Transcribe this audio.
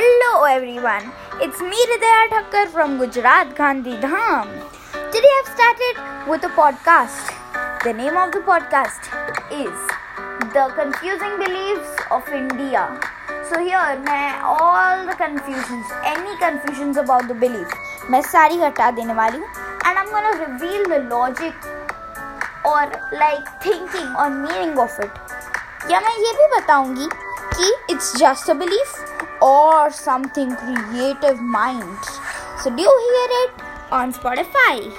Hello everyone, it's me Ridaya Thakkar from Gujarat Gandhi Dham. Today I've started with a podcast. The name of the podcast is The Confusing Beliefs of India. So here मैं all the confusions, any confusions about the belief, मैं सारी हटा देने वाली हूँ and I'm gonna reveal the logic or like thinking or meaning of it. या मैं ये भी बताऊँगी कि it's just a belief or something creative mind. So do you hear it on Spotify?